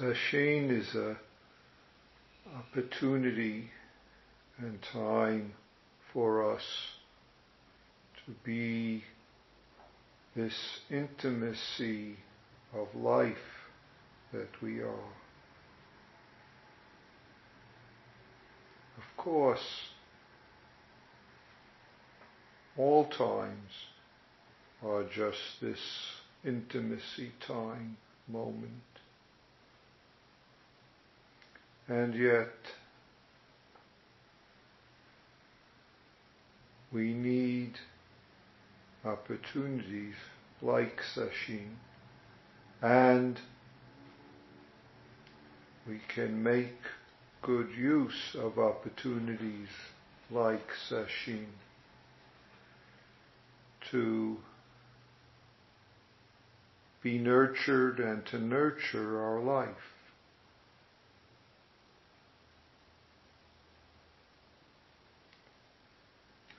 Uh, Sesshin is a opportunity and time for us to be this intimacy of life that we are. Of course, all times are just this intimacy time moment. And yet, we need opportunities like Sesshin and we can make good use of opportunities like Sesshin to be nurtured and to nurture our life.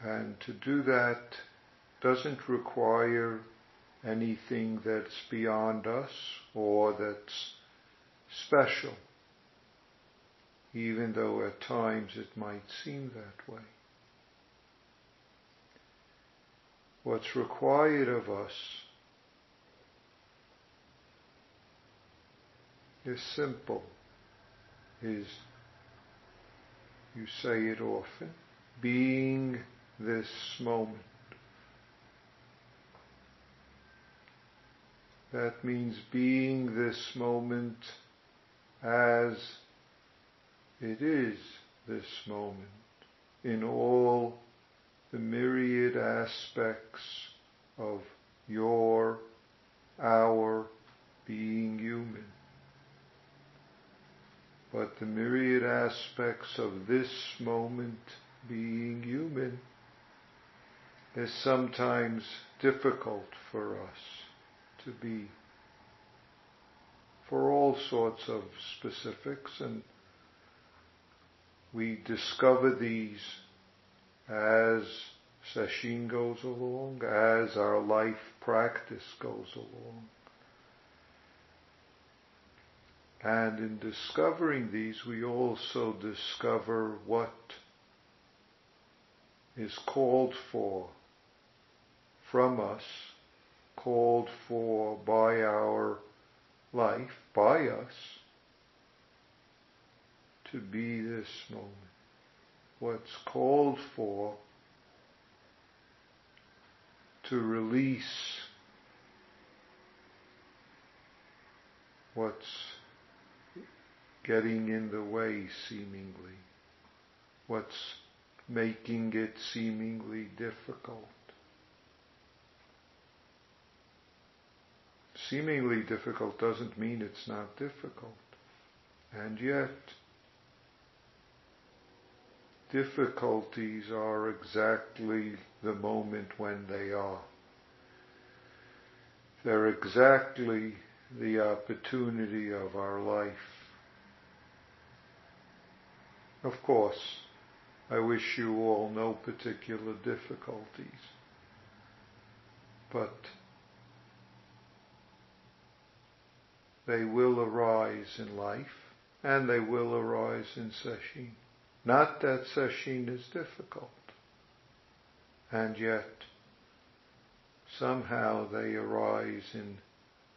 And to do that doesn't require anything that's beyond us or that's special, even though at times it might seem that way. What's required of us is simple, is, you say it often, being this moment. That means being this moment as it is this moment in all the myriad aspects of your, our being human. But the myriad aspects of this moment being human is sometimes difficult for us to be for all sorts of specifics and we discover these as sesshin goes along, as our life practice goes along. And in discovering these, we also discover what is called for from us, called for by our life, by us, to be this moment. What's called for to release what's getting in the way seemingly, what's making it seemingly difficult. Seemingly difficult doesn't mean it's not difficult. And yet, difficulties are exactly the moment when they are. They're exactly the opportunity of our life. Of course, I wish you all no particular difficulties, but they will arise in life and they will arise in sesshin. Not that sesshin is difficult, and yet somehow they arise in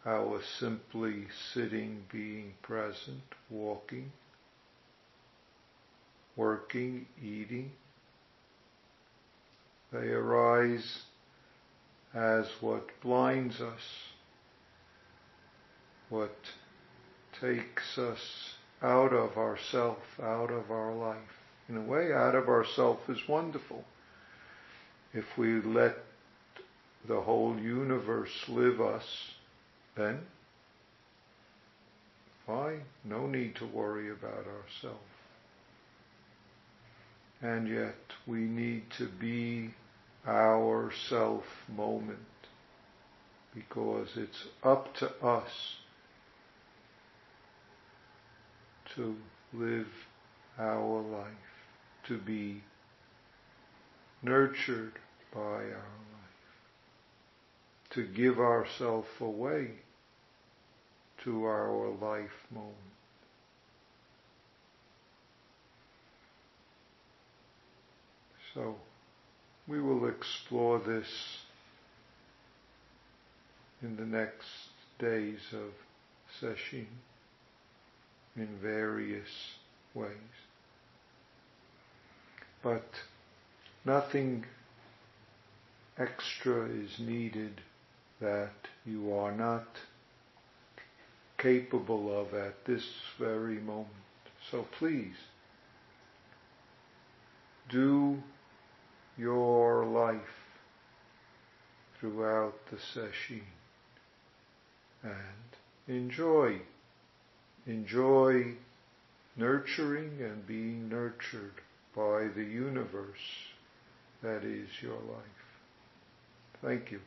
our simply sitting, being present, walking, working, eating. They arise as what blinds us, what takes us out of ourself, out of our life in a way, out of ourself is wonderful. If we let the whole universe live us, then fine, no need to worry about ourselves. And yet we need to be our self moment because it's up to us to live our life to be nurtured by our life, to give ourselves away, to our life moment. So we will explore this in the next days of sesshin in various ways. But nothing extra is needed that you are not capable of at this very moment. So please, do your life throughout the sesshin and enjoy, enjoy nurturing and being nurtured by the universe that is your life. Thank you.